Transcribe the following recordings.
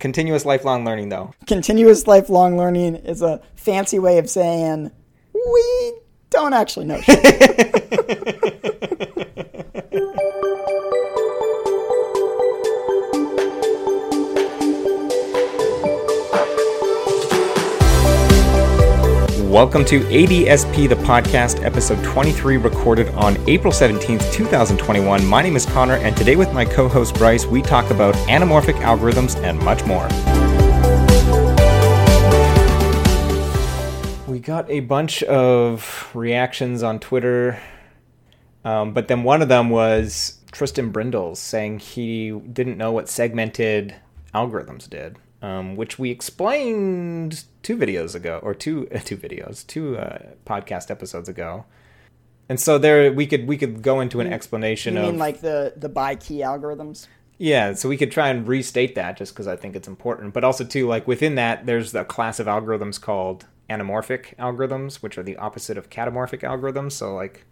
Continuous lifelong learning, though. Continuous lifelong learning is a fancy way of saying we don't actually know shit. Welcome to ADSP, the podcast, episode 23, recorded on April 17th, 2021. My name is Conor, and today with my co host Bryce, we talk about anamorphic algorithms and much more. We got a bunch of reactions on Twitter, um, but then one of them was Tristan Brindles saying he didn't know what segmented algorithms did um, which we explained two videos ago, or two uh, two videos, two uh, podcast episodes ago. And so there, we could we could go into an explanation you of mean like the the by key algorithms? yeah. So we could try and restate that just because I think it's important, but also too like within that, there's a class of algorithms called anamorphic algorithms, which are the opposite of catamorphic algorithms. So like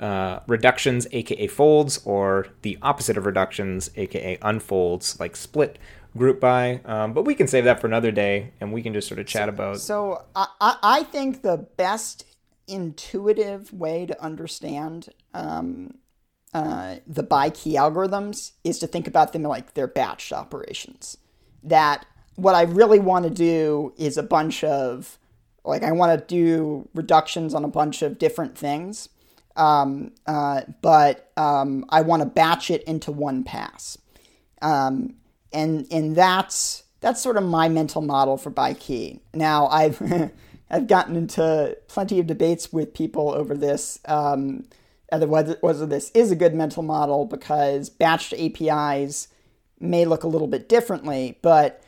uh, reductions, aka folds, or the opposite of reductions, aka unfolds, like split group by. Um, but we can save that for another day, and we can just sort of chat about. So I, I think the best intuitive way to understand um, uh, the by key algorithms is to think about them like they're batched operations. That what I really want to do is a bunch of like I want to do reductions on a bunch of different things, um, uh, but um, I want to batch it into one pass. Um, and and that's that's sort of my mental model for by key. Now I've I've gotten into plenty of debates with people over this. Um, whether, whether this is a good mental model because batched APIs may look a little bit differently, but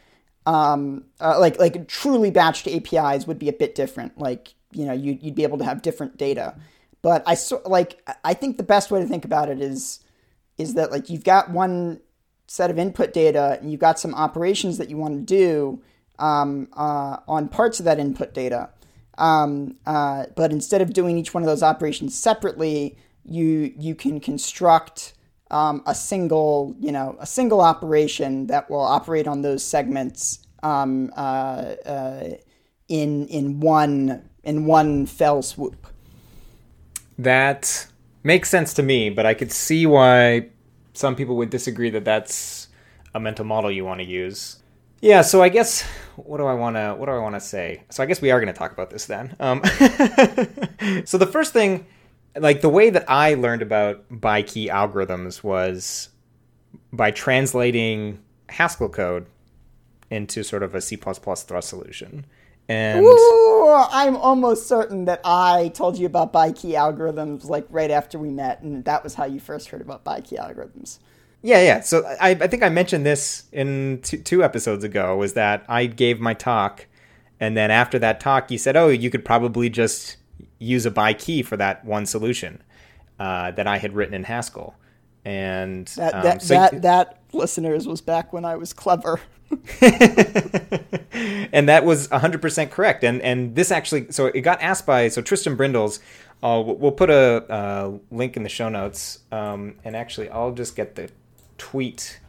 um, uh, like like truly batched APIs would be a bit different. Like you know you'd, you'd be able to have different data. But I so, like I think the best way to think about it is is that like you've got one set of input data and you've got some operations that you want to do um, uh, on parts of that input data. Um, uh, but instead of doing each one of those operations separately, you you can construct um, a single you know a single operation that will operate on those segments um, uh, uh, in in one in one fell swoop. That makes sense to me, but I could see why some people would disagree that that's a mental model you want to use. Yeah, so I guess what do I want to what do I want to say? So I guess we are going to talk about this then. Um, so the first thing, like the way that I learned about by key algorithms was by translating Haskell code into sort of a C++ thrust solution. And Ooh, I'm almost certain that I told you about by key algorithms like right after we met, and that was how you first heard about by key algorithms. Yeah, yeah. So I, I think I mentioned this in two, two episodes ago. Was that I gave my talk, and then after that talk, you said, "Oh, you could probably just use a by key for that one solution uh, that I had written in Haskell." And that um, that, so that, that listeners was back when I was clever. and that was 100% correct. And and this actually, so it got asked by so Tristan Brindles. Uh, we'll put a uh, link in the show notes. Um, and actually, I'll just get the tweet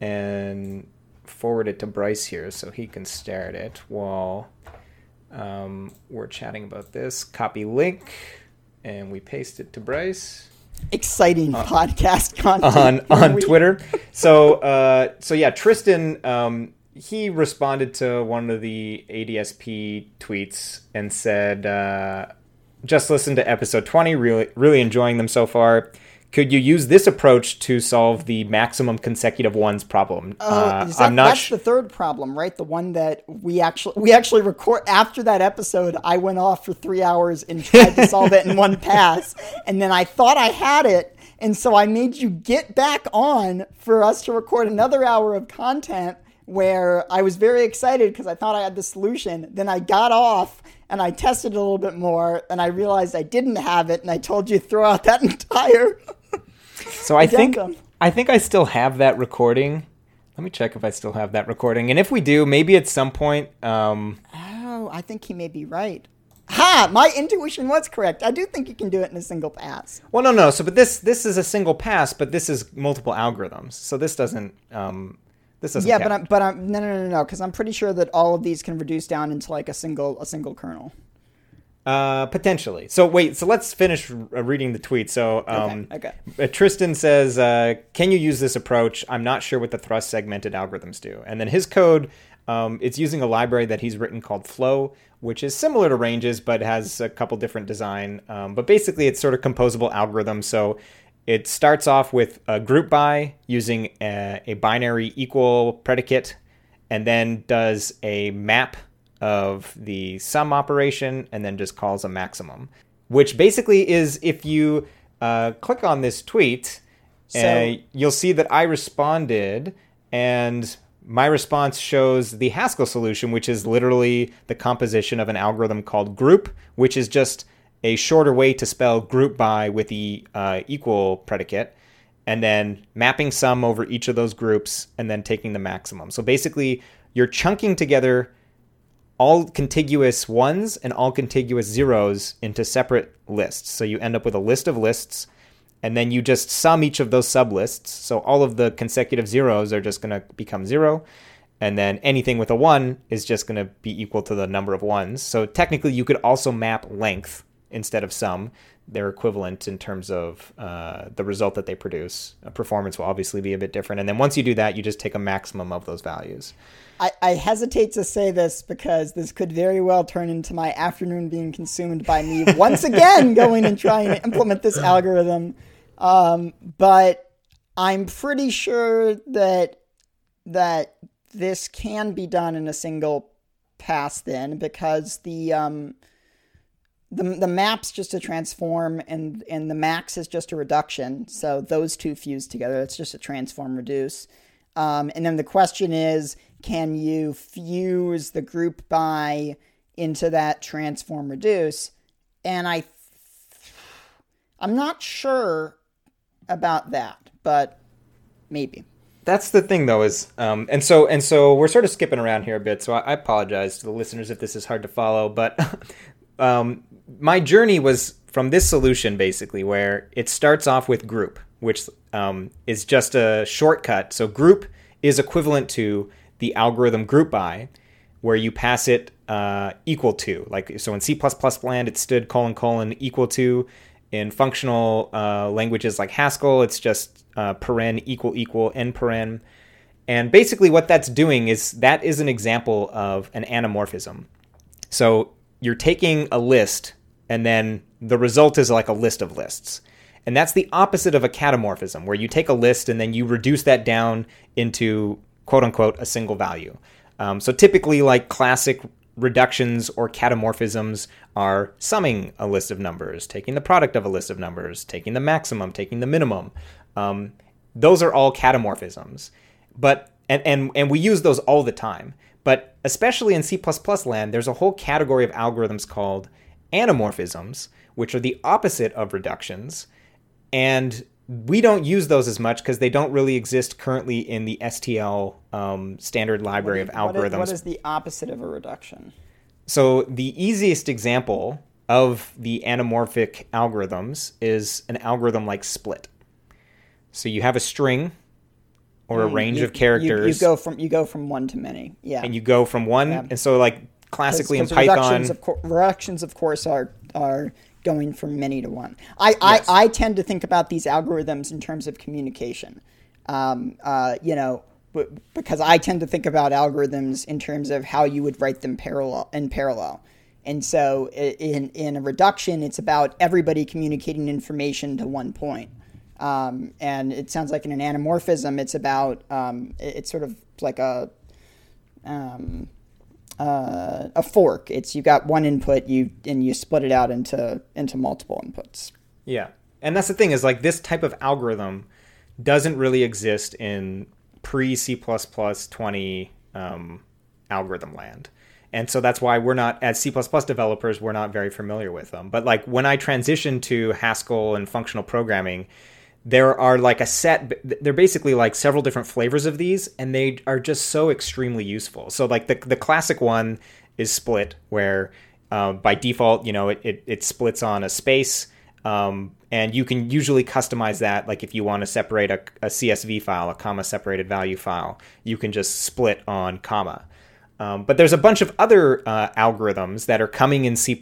and forward it to Bryce here so he can stare at it while um, we're chatting about this. Copy link, and we paste it to Bryce exciting uh, podcast content on on we... Twitter. So uh, so yeah, Tristan um, he responded to one of the ADSP tweets and said, uh, "Just listen to episode twenty. Really really enjoying them so far." Could you use this approach to solve the maximum consecutive ones problem? Uh, uh that, I'm not. That's sh- the third problem, right? The one that we actually we actually record after that episode. I went off for three hours and tried to solve it in one pass, and then I thought I had it, and so I made you get back on for us to record another hour of content where I was very excited because I thought I had the solution. Then I got off and I tested a little bit more and I realized I didn't have it and I told you throw out that entire so I think I think I still have that recording. Let me check if I still have that recording. And if we do, maybe at some point. Um, oh, I think he may be right. Ha! My intuition was correct. I do think you can do it in a single pass. Well, no, no. So, but this this is a single pass, but this is multiple algorithms. So this doesn't. Um, This doesn't. Yeah, count. but I'm, but I'm no no no no because I'm pretty sure that all of these can reduce down into like a single a single kernel. Uh, potentially. So wait. So let's finish uh, reading the tweet. So um, okay. uh, Tristan says, uh, "Can you use this approach? I'm not sure what the thrust segmented algorithms do." And then his code, um, it's using a library that he's written called Flow, which is similar to ranges but has a couple different design. Um, but basically, it's sort of composable algorithm. So it starts off with a group by using a, a binary equal predicate, and then does a map of the sum operation and then just calls a maximum, which basically is if you uh, click on this tweet, So- uh, you'll see that I responded and my response shows the Haskell solution, which is literally the composition of an algorithm called group, which is just a shorter way to spell group by with the uh, equal predicate and then mapping sum over each of those groups and then taking the maximum. So basically, you're chunking together all contiguous ones and all contiguous zeros into separate lists. So you end up with a list of lists, and then you just sum each of those sublists. So all of the consecutive zeros are just going to become zero. And then anything with a one is just going to be equal to the number of ones. So technically, you could also map length instead of sum. They're equivalent in terms of uh, the result that they produce. Uh, performance will obviously be a bit different. And then once you do that, you just take a maximum of those values. I, I hesitate to say this because this could very well turn into my afternoon being consumed by me once again going and trying to implement this algorithm. Um, but I'm pretty sure that that this can be done in a single pass then because the um, the the map's just a transform and and the max is just a reduction. So those two fuse together. It's just a transform reduce. Um, and then the question is, can you fuse the group by into that transform reduce? And I, I'm not sure about that, but maybe. That's the thing, though, is um, and so and so we're sort of skipping around here a bit. So I, I apologize to the listeners if this is hard to follow, but um, my journey was from this solution basically, where it starts off with group, which um, is just a shortcut. So group is equivalent to the algorithm group by, where you pass it uh, equal to. Like so in C++ land, it stood colon colon equal to. In functional uh, languages like Haskell, it's just uh, paren equal equal n paren. And basically, what that's doing is that is an example of an anamorphism. So you're taking a list, and then the result is like a list of lists. And that's the opposite of a catamorphism, where you take a list and then you reduce that down into quote unquote a single value. Um, so typically, like classic reductions or catamorphisms are summing a list of numbers, taking the product of a list of numbers, taking the maximum, taking the minimum. Um, those are all catamorphisms. But and, and and we use those all the time. But especially in C++ land, there's a whole category of algorithms called anamorphisms, which are the opposite of reductions. And we don't use those as much because they don't really exist currently in the STL um, standard library of What is- algorithms. what is the opposite of a reduction? So the easiest example of the anamorphic algorithms is an algorithm like split. So you have a string or a range Mm, You- of characters, You, you go from you go from one to many. Yeah. and you go from one. And so, like classically in 'Cause Python, reductions of, cour- reductions, of course, are are going from many to one. I, I, I tend to think about these algorithms in terms of communication. Um, uh, you know, b- because I tend to think about algorithms in terms of how you would write them parallel in parallel. And so, in in a reduction, it's about everybody communicating information to one point. Um, and it sounds like in an anamorphism, it's about um, it- it's sort of like a um, uh, a fork. It's you got one input, you and you split it out into into multiple inputs. Yeah. And that's the thing is like this type of algorithm doesn't really exist in pre C 20 um, algorithm land. And so that's why we're not, as C plus developers, we're not very familiar with them. But like when I transitioned to Haskell and functional programming, there are like a set, they're basically like several different flavors of these, and they are just so extremely useful. So, like the, the classic one is split, where uh, by default, you know, it, it, it splits on a space. Um, and you can usually customize that. Like if you want to separate a, a CSV file, a comma separated value file, you can just split on comma. Um, but there's a bunch of other uh, algorithms that are coming in C++,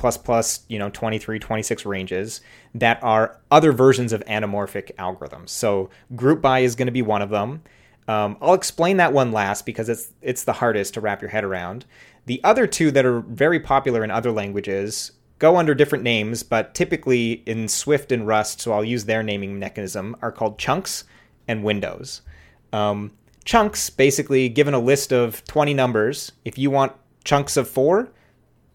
you know, 23, 26 ranges that are other versions of anamorphic algorithms. So group by is going to be one of them. Um, I'll explain that one last because it's it's the hardest to wrap your head around. The other two that are very popular in other languages go under different names, but typically in Swift and Rust, so I'll use their naming mechanism, are called chunks and windows. Um, chunks, basically, given a list of 20 numbers, if you want chunks of four,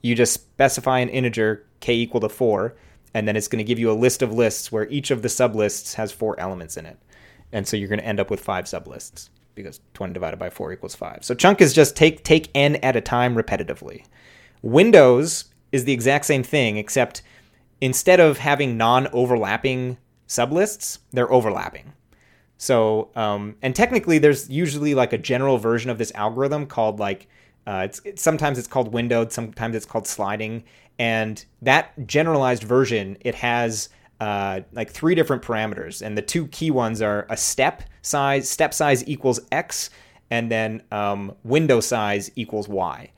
you just specify an integer k equal to four, and then it's going to give you a list of lists where each of the sublists has four elements in it. And so you're going to end up with five sublists because 20 divided by 4 equals 5. So chunk is just take take n at a time repetitively. Windows is the exact same thing except instead of having non-overlapping sublists, they're overlapping. So, um, and technically, there's usually like a general version of this algorithm called like uh, it's, it's sometimes it's called windowed, sometimes it's called sliding, and that generalized version it has uh, like three different parameters, and the two key ones are a step size, step size equals x, and then um, window size equals y.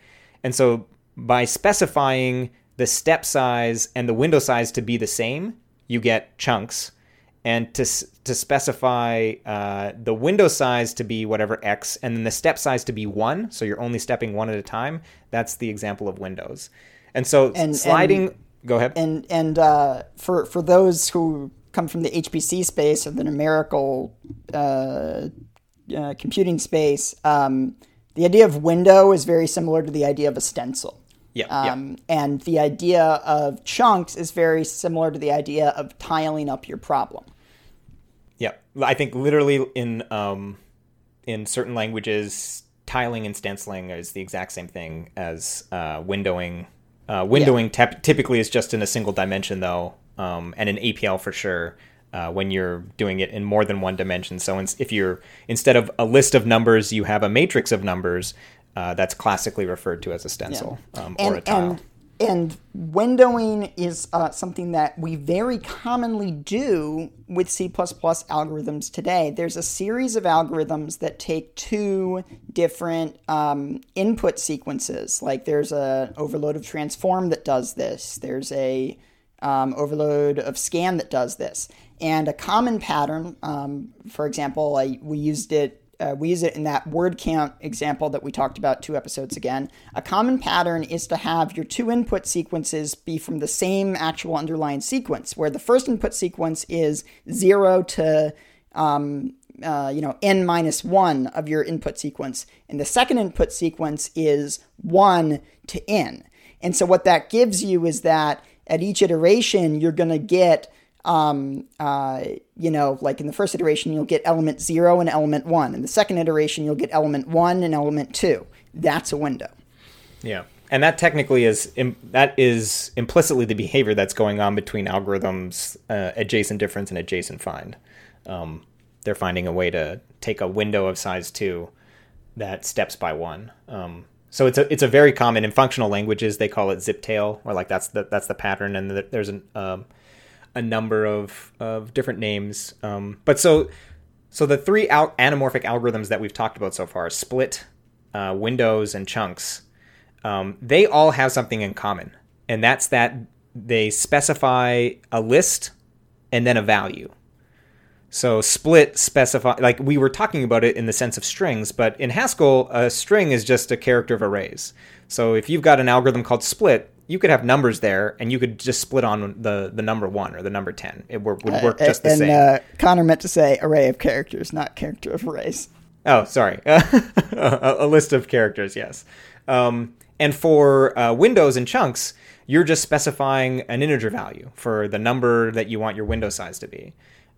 And so by specifying the step size and the window size to be the same, you get chunks. And to, to specify uh, the window size to be whatever x, and then the step size to be one, so you're only stepping one at a time, that's the example of windows. And so and, sliding. And Go ahead. And and uh, for for those who come from the HPC space or the numerical uh, uh, computing space, um, the idea of window is very similar to the idea of a stencil. Yeah, um, yeah. And the idea of chunks is very similar to the idea of tiling up your problem. Yeah, I think literally in um, in certain languages, tiling and stenciling is the exact same thing as uh, windowing uh, windowing yeah. te- typically is just in a single dimension, though, um, and an APL for sure. Uh, when you're doing it in more than one dimension. So if you're instead of a list of numbers, you have a matrix of numbers. Uh, that's classically referred to as a stencil yeah. um, and, or a tile. And and windowing is uh, something that we very commonly do with C++ algorithms today. There's a series of algorithms that take two different um, input sequences. Like there's a overload of transform that does this. There's a um, overload of scan that does this. And a common pattern, um, for example, I, we used it uh, we use it in that word count example that we talked about two episodes again. A common pattern is to have your two input sequences be from the same actual underlying sequence, where the first input sequence is zero to um, uh, you know n minus one of your input sequence, and the second input sequence is one to n. And so what that gives you is that at each iteration you're going to get um, uh, you know, like in the first iteration, you'll get element zero and element one. In the second iteration, you'll get element one and element two. That's a window. Yeah. And that technically is that is implicitly the behavior that's going on between algorithms uh, adjacent difference and adjacent find. Um, they're finding a way to take a window of size two that steps by one. Um, so it's a it's a very common in functional languages. They call it zip tail, or like that's the that's the pattern. And there's an um, a number of of different names. Um, but so so the three al- anamorphic algorithms that we've talked about so far, split, uh, windows, and chunks, um, they all have something in common, and that's that they specify a list and then a value. So split specify like we were talking about it in the sense of strings, but in Haskell, a string is just a character of arrays. So if you've got an algorithm called split, you could have numbers there, and you could just split on the the number one or the number ten. It would work uh, just the and, same. And uh, Conor meant to say array of characters, not character of arrays. Oh, sorry, a, a, list of characters. Yes, um, and for uh, windows and chunks, you're just specifying an integer value for the number that you want your window size to be.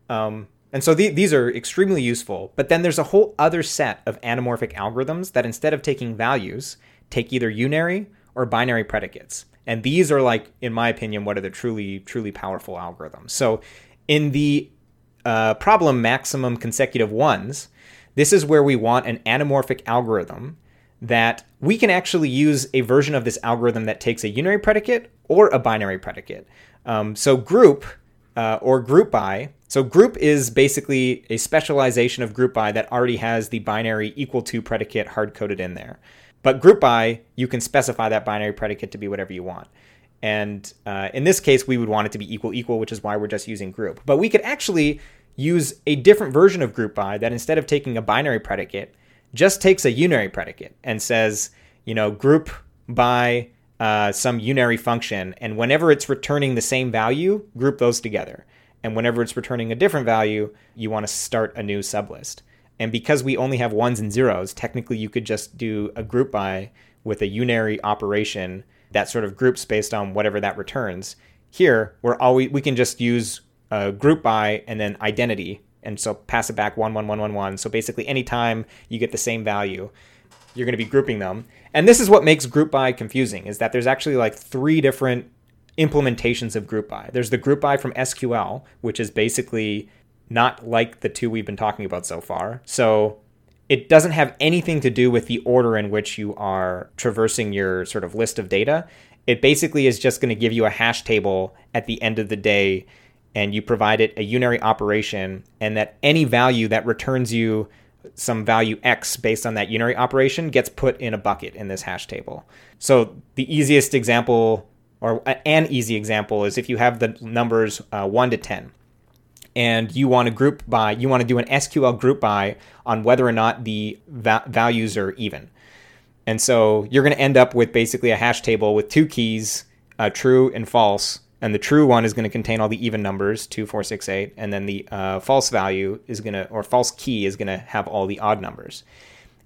Um, and so the, these are extremely useful. But then there's a whole other set of anamorphic algorithms that instead of taking values, take either unary or binary predicates. And these are like, in my opinion, what are the truly, truly powerful algorithms. So in the uh, problem maximum consecutive ones, this is where we want an anamorphic algorithm that we can actually use a version of this algorithm that takes a unary predicate or a binary predicate. Um, so group uh, or group by. So group is basically a specialization of group by that already has the binary equal to predicate hard coded in there. But group by, you can specify that binary predicate to be whatever you want. And uh, in this case, we would want it to be equal equal, which is why we're just using group. But we could actually use a different version of group by that instead of taking a binary predicate, just takes a unary predicate and says, you know, group by uh, some unary function, and whenever it's returning the same value, group those together. And whenever it's returning a different value, you want to start a new sublist. And because we only have ones and zeros, technically you could just do a group by with a unary operation that sort of groups based on whatever that returns. Here, we're always we can just use a group by and then identity, and so pass it back one one one one one. So basically, anytime you get the same value, you're going to be grouping them. And this is what makes group by confusing is that there's actually like three different implementations of group by. There's the group by from SQL, which is basically not like the two we've been talking about so far. So it doesn't have anything to do with the order in which you are traversing your sort of list of data. It basically is just going to give you a hash table at the end of the day and you provide it a unary operation and that any value that returns you some value x based on that unary operation gets put in a bucket in this hash table. So the easiest example, or an easy example, is if you have the numbers uh, 1 to 10 and you want to group by, you want to do an SQL group by on whether or not the va- values are even. And so you're going to end up with basically a hash table with two keys, uh, true and false, and the true one is going to contain all the even numbers, 2, 4, 6, 8, and then the uh, false value is going to, or false key is going to have all the odd numbers.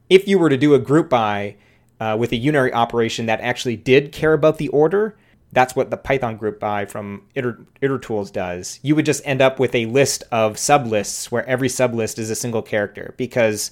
If you were to do a group by uh, with a unary operation that actually did care about the order, that's what the Python group by from Iter, itertools does. You would just end up with a list of sublists where every sublist is a single character because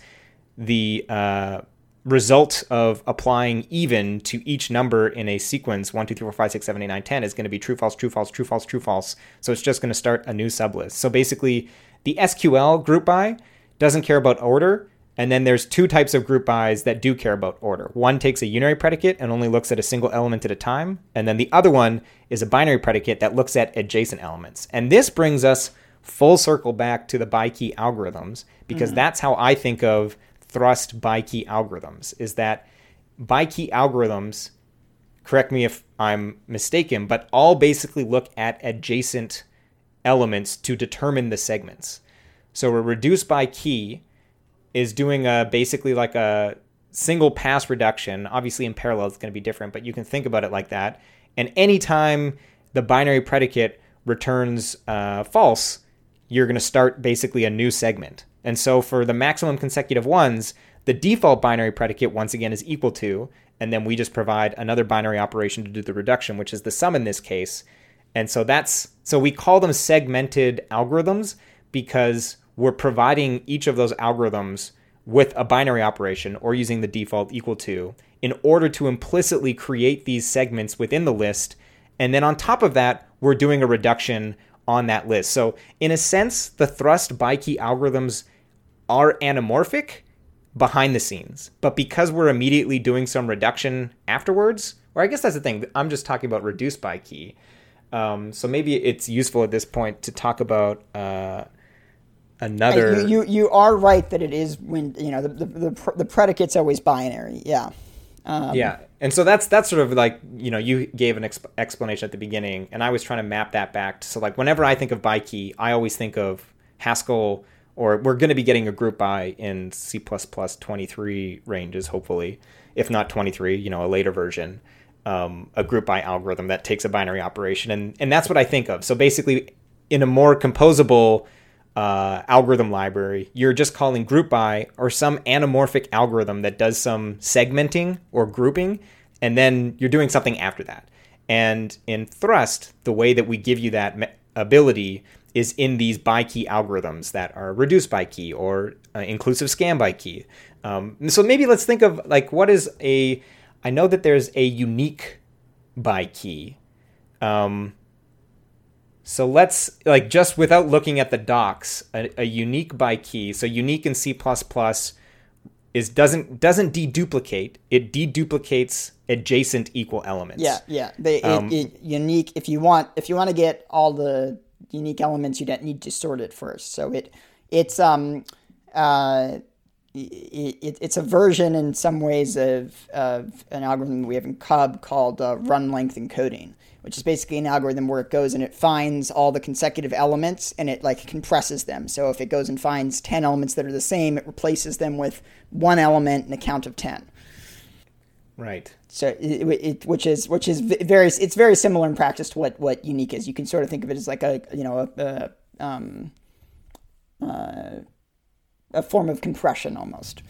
the uh, result of applying even to each number in a sequence 1 2 3 4 5 6 7 8 9 10 is going to be true false true false true false true false. So it's just going to start a new sublist. So basically the sql group by doesn't care about order and then there's two types of group bys that do care about order one takes a unary predicate and only looks at a single element at a time and then the other one is a binary predicate that looks at adjacent elements and this brings us full circle back to the by key algorithms because mm-hmm. that's how i think of thrust by key algorithms is that by key algorithms, correct me if I'm mistaken, but all basically look at adjacent elements to determine the segments. So a reduce by key is doing a basically like a single pass reduction. Obviously in parallel it's going to be different, but you can think about it like that. And anytime the binary predicate returns uh, false, you're going to start basically a new segment. And so for the maximum consecutive ones, the default binary predicate once again is equal to, and then we just provide another binary operation to do the reduction, which is the sum in this case. And so that's so we call them segmented algorithms because we're providing each of those algorithms with a binary operation or using the default equal to in order to implicitly create these segments within the list. And then on top of that, we're doing a reduction on that list. So, in a sense, the thrust by key algorithms are anamorphic behind the scenes. But because we're immediately doing some reduction afterwards, or I guess that's the thing, I'm just talking about reduce ByKey. Um, so maybe it's useful at this point to talk about uh, another. You, you, you are right that it is when you know the the, the, the predicate's always binary. Yeah. Um, yeah, and so that's that's sort of like you know you gave an exp- explanation at the beginning, and I was trying to map that back. To, so like whenever I think of ByKey, I always think of Haskell, or we're going to be getting a group by in C++ 23 ranges, hopefully, if not 23, you know, a later version, um, a group by algorithm that takes a binary operation, and and that's what I think of. So basically, in a more composable uh, algorithm library, you're just calling group by or some anamorphic algorithm that does some segmenting or grouping, and then you're doing something after that. And in Thrust, the way that we give you that ability is in these by key algorithms that are reduced by key or uh, inclusive scan by key. Um, so maybe let's think of like what is a. I know that there's a unique ByKey. Um, so let's like just without looking at the docs, a, a unique ByKey. So unique in C++ is doesn't doesn't deduplicate. It deduplicates adjacent equal elements. Yeah, yeah. They, um, it, it, unique. If you want, if you want to get all the unique elements, you don't need to sort it first. So it it's um uh it, it's a version in some ways of, of an algorithm we have in CUB called uh, run length encoding, which is basically an algorithm where it goes and it finds all the consecutive elements and it like compresses them. So if it goes and finds 10 elements that are the same, it replaces them with one element and a count of 10. Right. So it, it, which is which is very it's very similar in practice to what what unique is. You can sort of think of it as like a you know a, a um, uh, a form of compression almost.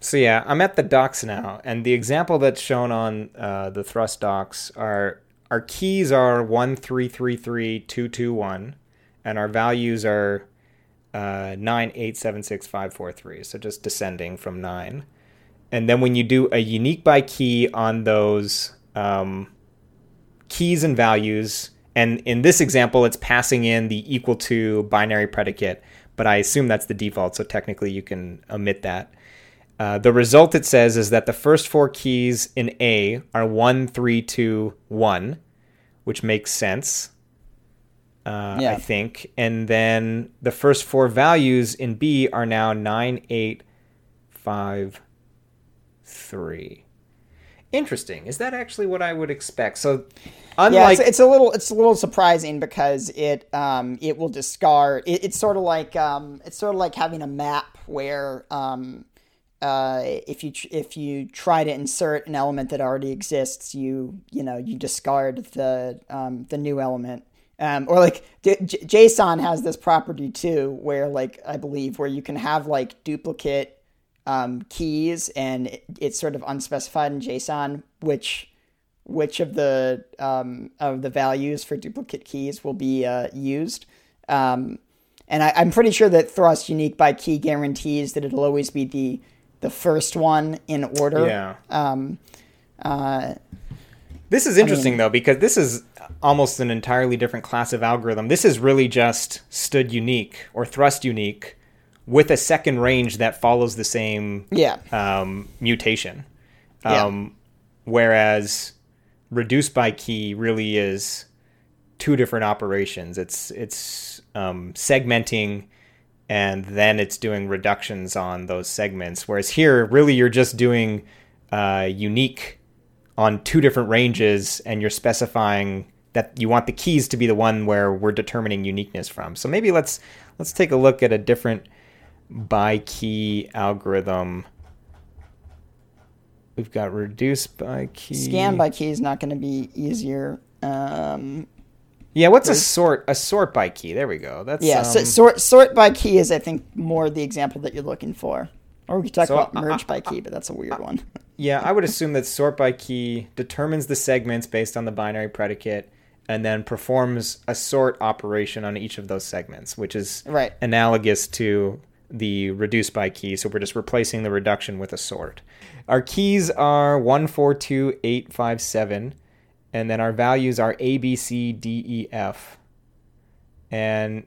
So yeah, I'm at the docs now, and the example that's shown on uh, the thrust docs are our keys are one three three three two two one, and our values are uh, nine eight seven six five four three. So just descending from nine, and then when you do a unique by key on those um, keys and values, and in this example, it's passing in the equal to binary predicate but I assume that's the default, so technically you can omit that. Uh, the result it says is that the first four keys in A are 1, 3, 2, 1, which makes sense, uh, yeah. I think. And then the first four values in B are now 9, 8, 5, 3. Interesting. Is that actually what I would expect? So Unlike, yeah, it's, it's, a little it's a little surprising because it um, it will discard. It, it's sort of like um, it's sort of like having a map where um, uh, if you if you try to insert an element that already exists, you you know you discard the um, the new element. Um, or like J- JSON has this property too, where like I believe where you can have like duplicate um, keys, and it, it's sort of unspecified in JSON, which which of the um, of the values for duplicate keys will be uh, used. Um, and I, am pretty sure that thrust unique by key guarantees that it'll always be the the first one in order. Yeah. Um, uh, this is interesting I mean, though because this is almost an entirely different class of algorithm. This is really just stood unique or thrust unique with a second range that follows the same yeah. um, mutation. Um, yeah. Whereas reduce by key really is two different operations. It's it's um, segmenting and then it's doing reductions on those segments. Whereas here, really, you're just doing uh, unique on two different ranges, and you're specifying that you want the keys to be the one where we're determining uniqueness from. So maybe let's let's take a look at a different by key algorithm We've got reduce by key. Scan by key is not going to be easier. Um, yeah, what's a sort? A sort by key. There we go. That's yeah. Um, so sort sort by key is I think more the example that you're looking for. Or we could talk so, about merge uh, by key, but that's a weird uh, one. Yeah, I would assume that sort by key determines the segments based on the binary predicate and then performs a sort operation on each of those segments, which is right. analogous to the reduce by key. So we're just replacing the reduction with a sort. Our keys are 142857, and then our values are A, B, C, D, E, F. And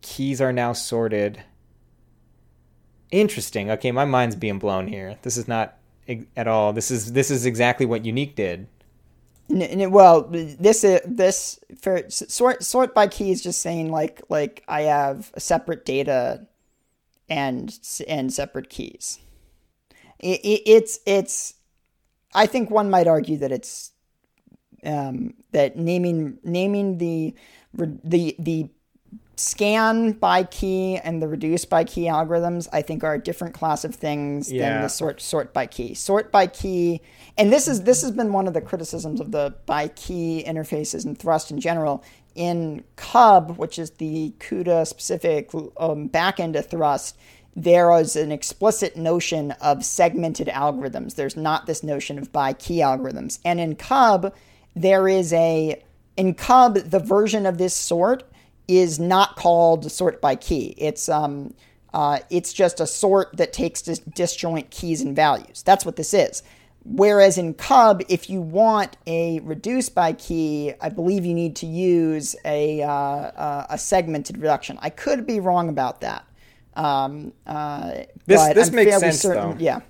keys are now sorted. Interesting. Okay, my mind's being blown here. This is not at all. This is this is exactly what Unique did. Well, this is this for sort sort by key is just saying like like I have a separate data and and separate keys. It, it, it's it's. I think one might argue that it's um, that naming naming the the the scan by key and the reduce by key algorithms i think are a different class of things yeah. than the sort sort by key sort by key and this is this has been one of the criticisms of the by key interfaces and thrust in general in CUB which is the CUDA specific um, backend of thrust there is an explicit notion of segmented algorithms. There's not this notion of by key algorithms. And in CUB, there is a, in CUB, the version of this sort is not called sort by key. It's, um, uh, it's just a sort that takes dis- disjoint keys and values. That's what this is. Whereas in CUB, if you want a reduce by key, I believe you need to use a, uh, uh, a segmented reduction. I could be wrong about that. Um, uh, this this I'm makes sense certain, though. Yeah.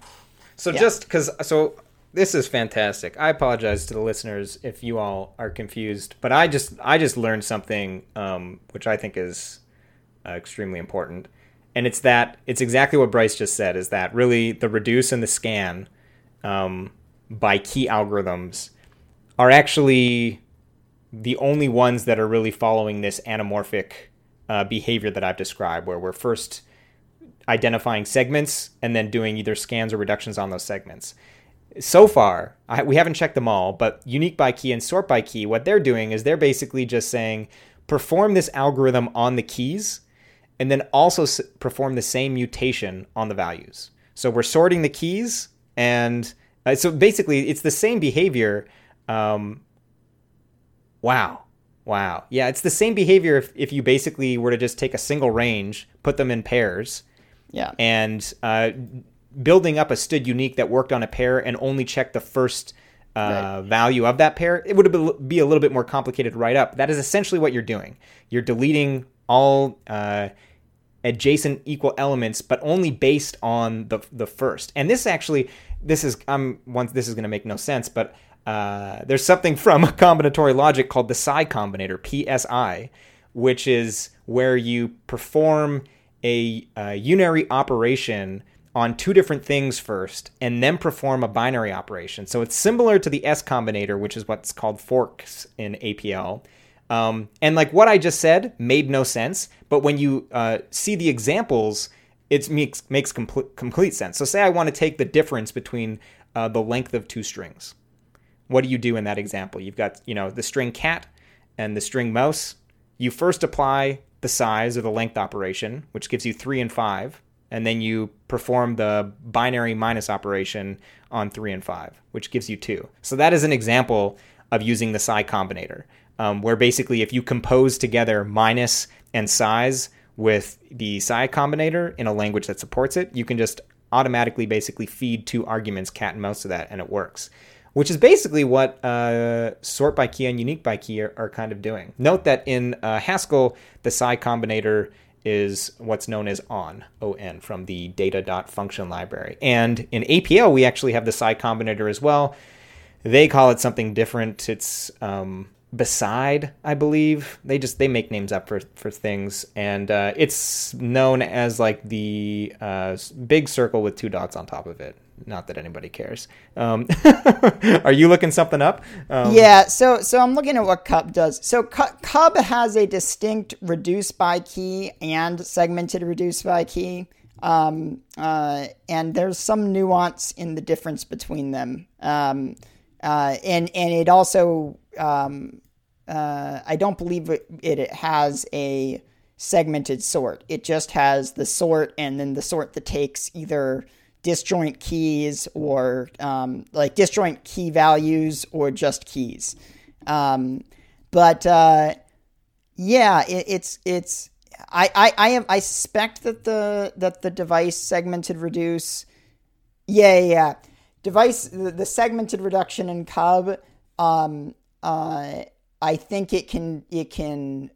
So yeah. just because so this is fantastic. I apologize to the listeners if you all are confused, but I just I just learned something um, which I think is uh, extremely important, and it's that it's exactly what Bryce just said. Is that really the reduce and the scan um, by key algorithms are actually the only ones that are really following this anamorphic uh, behavior that I've described, where we're first identifying segments and then doing either scans or reductions on those segments. So far, I, we haven't checked them all, but unique by key and sort by key, what they're doing is they're basically just saying perform this algorithm on the keys and then also s- perform the same mutation on the values. So we're sorting the keys, and uh, so basically it's the same behavior. Um, wow. Wow. Yeah, it's the same behavior if, if you basically were to just take a single range, put them in pairs, Yeah. and uh, building up a std unique that worked on a pair and only check the first uh, value of that pair, it would be a little bit more complicated to write up. That is essentially what you're doing. You're deleting all uh, adjacent equal elements, but only based on the the first. And this actually, this is I'm once this is going to make no sense, but uh, there's something from combinatory logic called the psi combinator (PSI), which is where you perform a, a unary operation on two different things first and then perform a binary operation. So it's similar to the S combinator, which is what's called forks in APL. Um, and like what I just said made no sense, but when you uh, see the examples, it makes makes complete complete sense. So say I want to take the difference between uh, the length of two strings. What do you do in that example? You've got you know the string cat and the string mouse. You first apply the size or the length operation, which gives you three and five, and then you perform the binary minus operation on three and five, which gives you two. So that is an example of using the psi combinator, um, where basically if you compose together minus and size with the psi combinator in a language that supports it, you can just automatically basically feed two arguments, cat and mouse, to that, and it works. Which is basically what uh, sort by key and unique by key are, are kind of doing. Note that in uh, Haskell, the psi combinator is what's known as on, on, from the data.function library. And in APL, we actually have the psi combinator as well. They call it something different. It's um, beside, I believe. They just they make names up for for things, and uh, it's known as like the uh, big circle with two dots on top of it. Not that anybody cares. Um, are you looking something up? Um, Yeah, so so I'm looking at what CUB does. So Cu- CUB has a distinct reduce by key and segmented reduce by key, um, uh, and there's some nuance in the difference between them. Um, uh, and and it also um, uh, I don't believe it, it has a segmented sort. It just has the sort and then the sort that takes either disjoint keys or um, like disjoint key values or just keys. Um, but uh, yeah, it, it's it's I, I I have I suspect that the that the device segmented reduce. Yeah, yeah, yeah. Device the, the segmented reduction in CUB. Um, uh, I think it can it can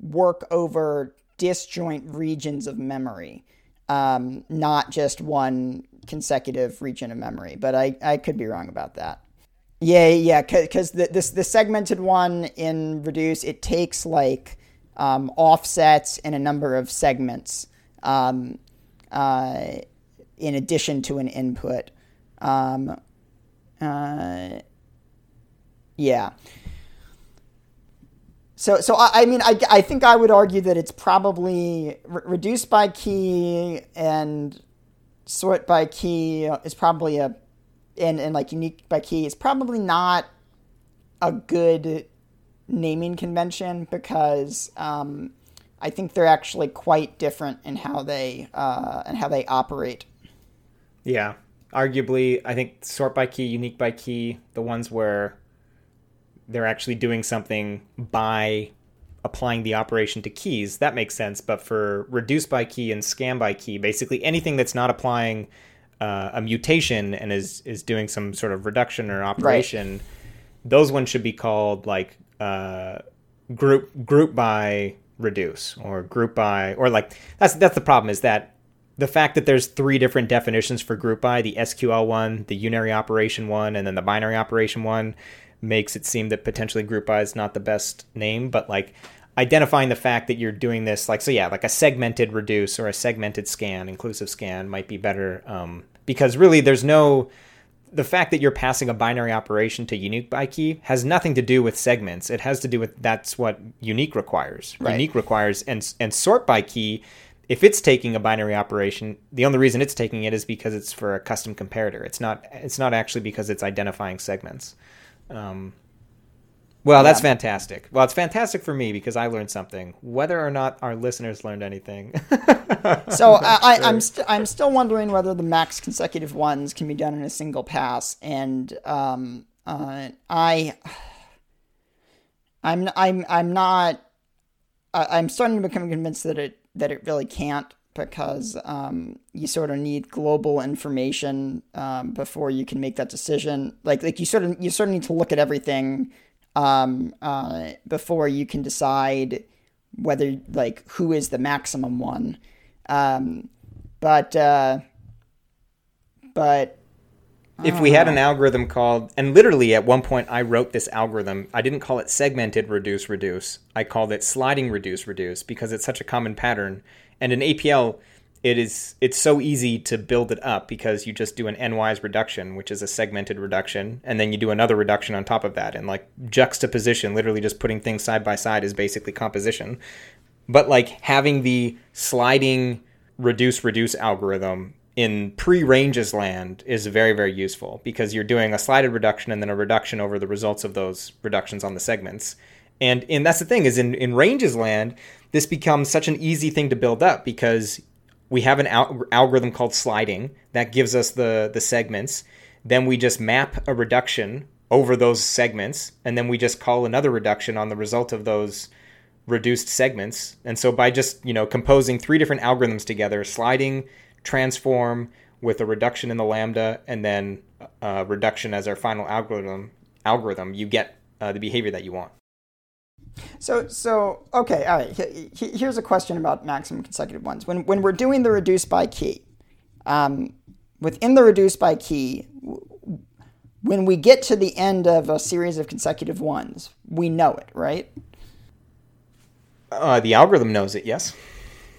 work over disjoint regions of memory, um, not just one consecutive region of memory. But I, I could be wrong about that. Yeah, yeah, because the this the segmented one in reduce it takes like um, offsets and a number of segments um, uh, in addition to an input. Um, uh, yeah. So, so I, I mean, I, I think I would argue that it's probably re- reduced by key and sort by key is probably a, and, and like unique by key is probably not a good naming convention because um, I think they're actually quite different in how they uh, and how they operate. Yeah, arguably, I think sort by key, unique by key, the ones where they're actually doing something by applying the operation to keys, that makes sense. But for reduce by key and scan by key, basically anything that's not applying uh, a mutation and is is doing some sort of reduction or operation, right. those ones should be called like uh, group group by reduce or group by or like that's that's the problem is that the fact that there's three different definitions for group by the SQL one, the unary operation one, and then the binary operation one makes it seem that potentially group by is not the best name, but like identifying the fact that you're doing this like so yeah like a segmented reduce or a segmented scan inclusive scan might be better um, because really there's no the fact that you're passing a binary operation to unique by key has nothing to do with segments. It has to do with that's what unique requires. Right. unique requires and and sort by key if it's taking a binary operation the only reason it's taking it is because it's for a custom comparator. It's not it's not actually because it's identifying segments um, well, that's fantastic. Well, it's fantastic for me because I learned something. Whether or not our listeners learned anything. So I, I, I'm st- I'm still wondering whether the max consecutive ones can be done in a single pass, and um, uh, I I'm I'm I'm not I, I'm starting to become convinced that it that it really can't because um, you sort of need global information um, before you can make that decision. Like like you sort of you sort of need to look at everything um, uh, before you can decide whether like who is the maximum one. Um, but uh, but if we had an algorithm called, and literally at one point I wrote this algorithm, I didn't call it segmented reduce reduce. I called it sliding reduce reduce because it's such a common pattern. And in APL, it is it's so easy to build it up because you just do an n-wise reduction, which is a segmented reduction, and then you do another reduction on top of that. And like juxtaposition, literally just putting things side by side is basically composition. But like having the sliding reduce reduce algorithm in pre-ranges land is very very useful because you're doing a slided reduction and then a reduction over the results of those reductions on the segments. And and that's the thing is in in ranges land this becomes such an easy thing to build up because we have an al- algorithm called sliding that gives us the the segments. Then we just map a reduction over those segments and then we just call another reduction on the result of those reduced segments. And so by just, you know, composing three different algorithms together, sliding, transform with a reduction in the lambda and then a reduction as our final algorithm, algorithm, you get uh, the behavior that you want. So, so okay, all right. He- he- Here's a question about maximum consecutive ones. When when we're doing the reduce by key, um, within the reduce by key, when we get to the end of a series of consecutive ones, we know it, right? Uh, the algorithm knows it, yes.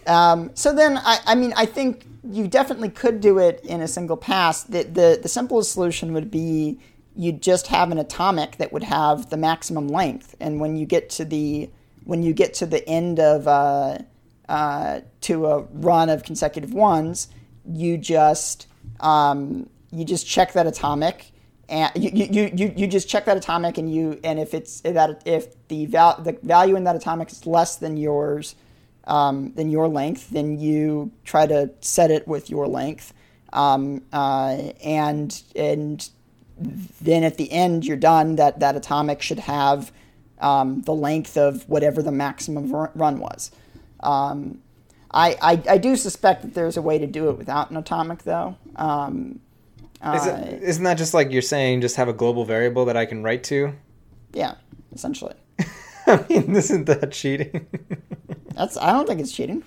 Um, so then, I, I mean, I think you definitely could do it in a single pass. The, the the simplest solution would be you just have an atomic that would have the maximum length, and when you get to the when you get to the end of uh, uh, to a run of consecutive ones, you just um, you just check that atomic. And you, you, you, you just check that atomic and you and if it's if that if the val, the value in that atomic is less than yours, um, than your length, then you try to set it with your length, um, uh, and and then at the end you're done. That that atomic should have um, the length of whatever the maximum run was. Um, I, I I do suspect that there's a way to do it without an atomic, though. Um, uh, isn't that just like you're saying, just have a global variable that I can write to? yeah, essentially. I mean, isn't that cheating? That's I don't think it's cheating.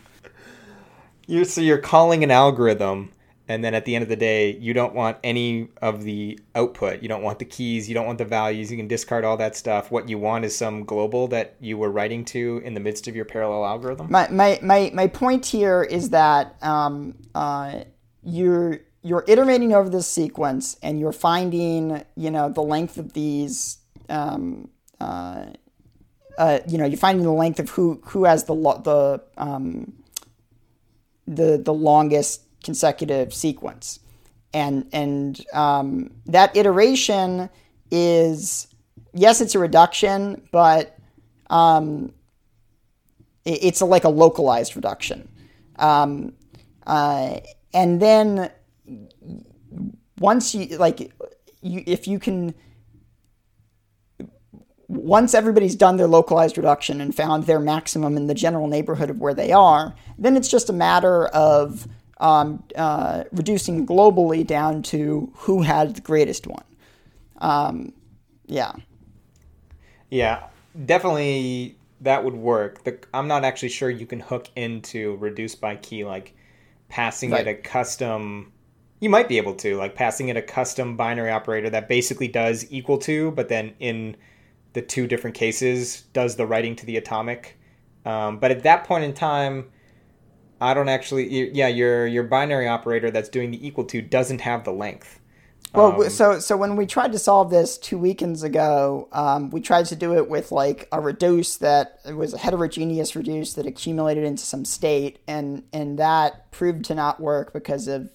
You're, so you're calling an algorithm, and then at the end of the day, you don't want any of the output. You don't want the keys. You don't want the values. You can discard all that stuff. What you want is some global that you were writing to in the midst of your parallel algorithm. my my my, my point here is that um, uh, you're you're iterating over this sequence and you're finding you know the length of these um, uh, uh, you know you're finding the length of who who has the lo- the um, the the longest consecutive sequence and and um, that iteration is yes it's a reduction but um, it- it's a, like a localized reduction. Um, uh, and then once you like, you, if you can, once everybody's done their localized reduction and found their maximum in the general neighborhood of where they are, then it's just a matter of um, uh, reducing globally down to who had the greatest one. Um, yeah. Yeah, definitely that would work. The, I'm not actually sure you can hook into reduce by key like passing Right. it a custom. You might be able to like passing it a custom binary operator that basically does equal to, but then in the two different cases does the writing to the atomic. Um, but at that point in time, I don't actually. Yeah, your your binary operator that's doing the equal to doesn't have the length. Well, Um, so so when we tried to solve this two weekends ago, um, we tried to do it with like a reduce that it was a heterogeneous reduce that accumulated into some state, and and that proved to not work because of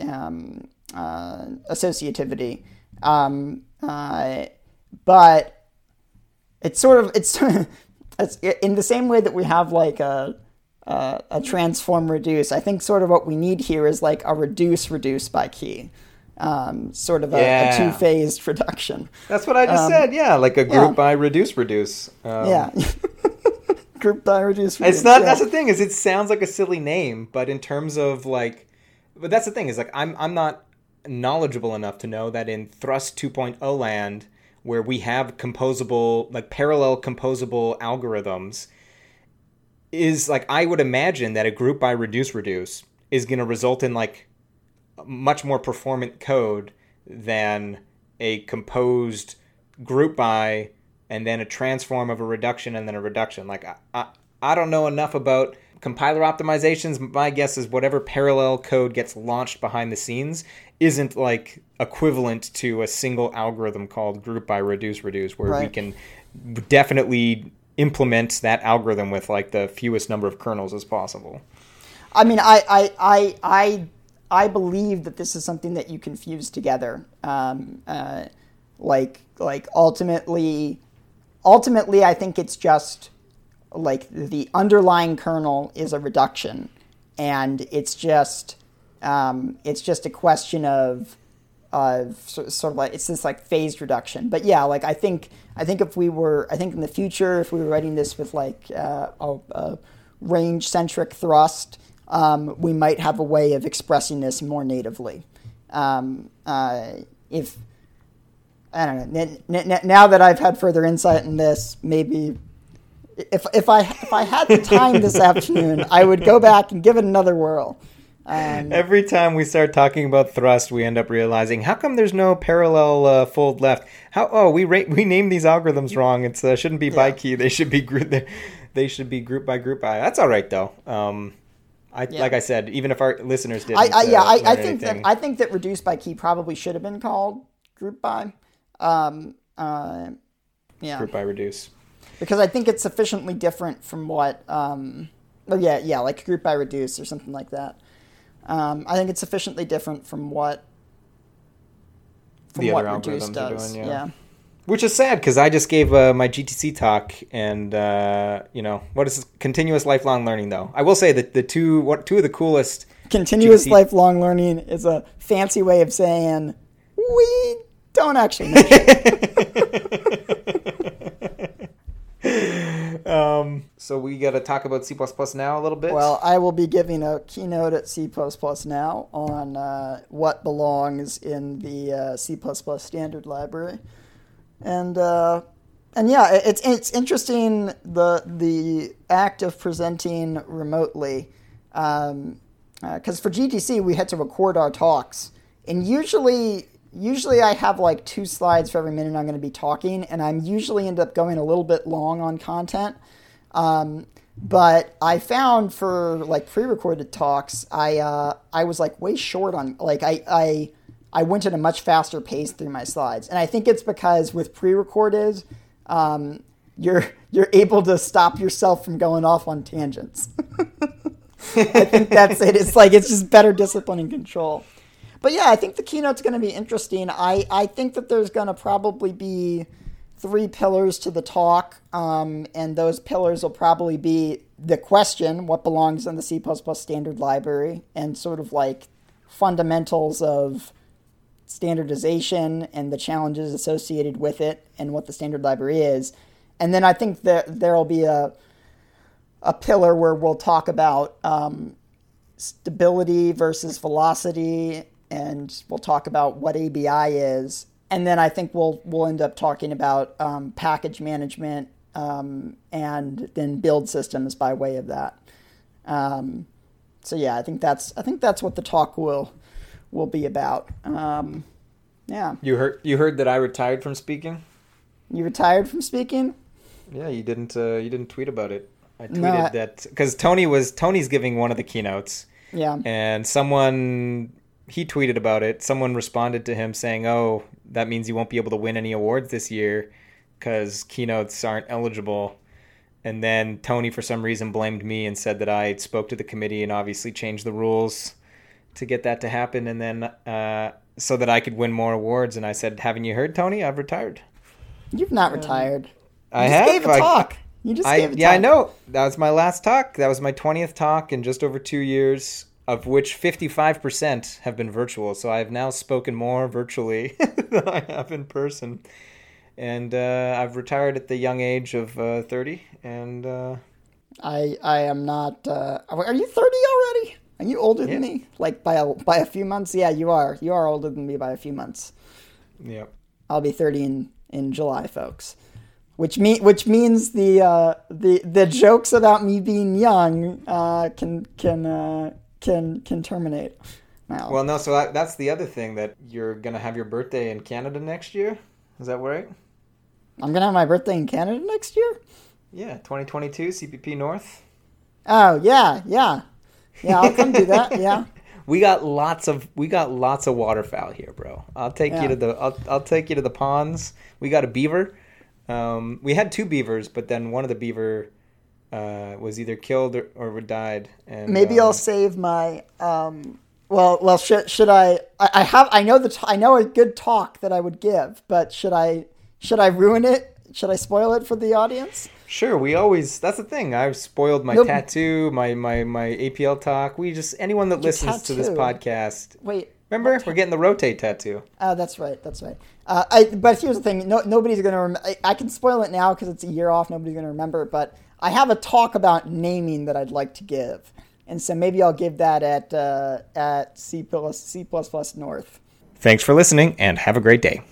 um, uh, associativity. Um, uh, but it's sort of it's it's in the same way that we have like a a, a transform reduce. I think sort of what we need here is like a reduce reduce by key, um, sort of a, Yeah. a two phased reduction. That's what I just said. Yeah, like a group Um, yeah. by reduce reduce. Um, Yeah, group by reduce. reduce It's not. yeah. That's the thing. Is it sounds like a silly name, but in terms of like, but that's the thing. Is like I'm I'm not knowledgeable enough to know that in Thrust 2.0 land, where we have composable like parallel composable algorithms, is like I would imagine that a group by reduce reduce is going to result in like much more performant code than a composed group by and then a transform of a reduction and then a reduction. Like I, I, I don't know enough about compiler optimizations. My guess is whatever parallel code gets launched behind the scenes isn't like equivalent to a single algorithm called group by reduce reduce where we can definitely implement that algorithm with like the fewest number of kernels as possible. I mean, I, I, I, I, I believe that this is something that you can fuse together. Um, uh, like, like ultimately, ultimately, I think it's just like the underlying kernel is a reduction, and it's just, um, it's just a question of, of sort of like it's this like phased reduction. But yeah, like I think I think if we were I think in the future if we were writing this with like uh, a, a range centric thrust, um, we might have a way of expressing this more natively. Um, uh, if I don't know n- n- now that I've had further insight in this, maybe. If, if I if I had the time this afternoon, I would go back and give it another whirl. Um, Every time we start talking about thrust, we end up realizing how come there's no parallel uh, fold left? How oh we ra- we named these algorithms wrong. It uh, shouldn't be by Yeah. key. They should be group. They, they should be group by group by. That's all right though. Um, I Yeah. like I said, even if our listeners didn't. I, I yeah, uh, I, I think that anything. I think that reduced by key probably should have been called group by. Um, uh, yeah, group by reduce. because I think it's sufficiently different from what. Um, oh yeah, yeah, like group by reduce or something like that. Um, I think it's sufficiently different from what from The what reduce does. doing, yeah. yeah. Which is sad because I just gave uh, my GTC talk, and uh, you know what is continuous lifelong learning though. I will say that the two what two of the coolest Continuous GTC lifelong learning is a fancy way of saying we don't actually. Know. um, so we got to talk about C++ now a little bit. Well, I will be giving a keynote at C++ now on uh, what belongs in the uh, C++ standard library, and uh, and yeah, it's it's interesting the the act of presenting remotely, because for GTC we had to record our talks, and usually usually I have like two slides for every minute I'm going to be talking, and I'm usually end up going a little bit long on content. Um, but I found for like pre-recorded talks, I uh, I was like way short on like I I I went at a much faster pace through my slides, and I think it's because with pre-recorded, um, you're you're able to stop yourself from going off on tangents. I think that's it. It's like it's just better discipline and control. But yeah, I think the keynote's going to be interesting. I, I think that there's going to probably be three pillars to the talk, um, and those pillars will probably be the question, what belongs in the C++ standard library, and sort of like fundamentals of standardization and the challenges associated with it, and what the standard library is. And then I think that there'll be a a pillar where we'll talk about um, stability versus velocity, and we'll talk about what ABI is, and then I think we'll we'll end up talking about um, package management um, and then build systems by way of that. Um, so yeah, I think that's I think that's what the talk will will be about. Um, yeah, You heard you heard that I retired from speaking? you retired from speaking. Yeah, you didn't uh, you didn't tweet about it. I tweeted No, I- that cuz Tony was Tony's giving one of the keynotes Yeah, and someone he tweeted about it. Someone responded to him saying, "Oh, that means you won't be able to win any awards this year cuz keynotes aren't eligible." And then Tony for some reason blamed me and said that I spoke to the committee and obviously changed the rules to get that to happen and then uh, so that I could win more awards and I said, "Haven't you heard, Tony? I've retired." you've not retired. I you just have gave a I- talk. You just I gave a talk. yeah, I know. That was my last talk. That was my 20th talk in just over 2 years, of which 55% have been virtual. So I have now spoken more virtually than I have in person. And uh, I've retired at the young age of uh, 30 and uh, I I am not. Uh, are you thirty already? Are you older than me? Like by a by a few months? Yeah, you are. You are older than me by a few months. yeah. I'll be thirty in in July, folks. Which mean which means the uh, the the jokes about me being young uh, can can uh, can can terminate. Now, Well, no, so that, that's the other thing that you're going to have your birthday in Canada next year. Is that right? I'm gonna have my birthday in Canada next year. Yeah, 2022 CPP North. Oh yeah, yeah, yeah. I'll come do that. Yeah. We got lots of we got lots of waterfowl here, bro. I'll take Yeah. you to the I'll, I'll take you to the ponds. We got a beaver. Um, we had two beavers, but then one of the beaver uh, was either killed or, or died. And Maybe um, I'll save my. Um, well, well, should should I, I? I have. I know the. T- I know a good talk that I would give, but should I? Should I ruin it? Should I spoil it for the audience? Sure, we always. That's the thing. I've spoiled my Nope. tattoo, my my my APL talk. We just anyone that listens to this podcast. Wait. Remember, we're getting the rotate tattoo. Oh, that's right. That's right. Uh, I, but here's the thing. No, nobody's going to. Rem- I, I can spoil it now because it's a year off. Nobody's going to remember. But I have a talk about naming that I'd like to give, and so maybe I'll give that at uh, at C plus C plus plus North. Thanks for listening, and have a great day.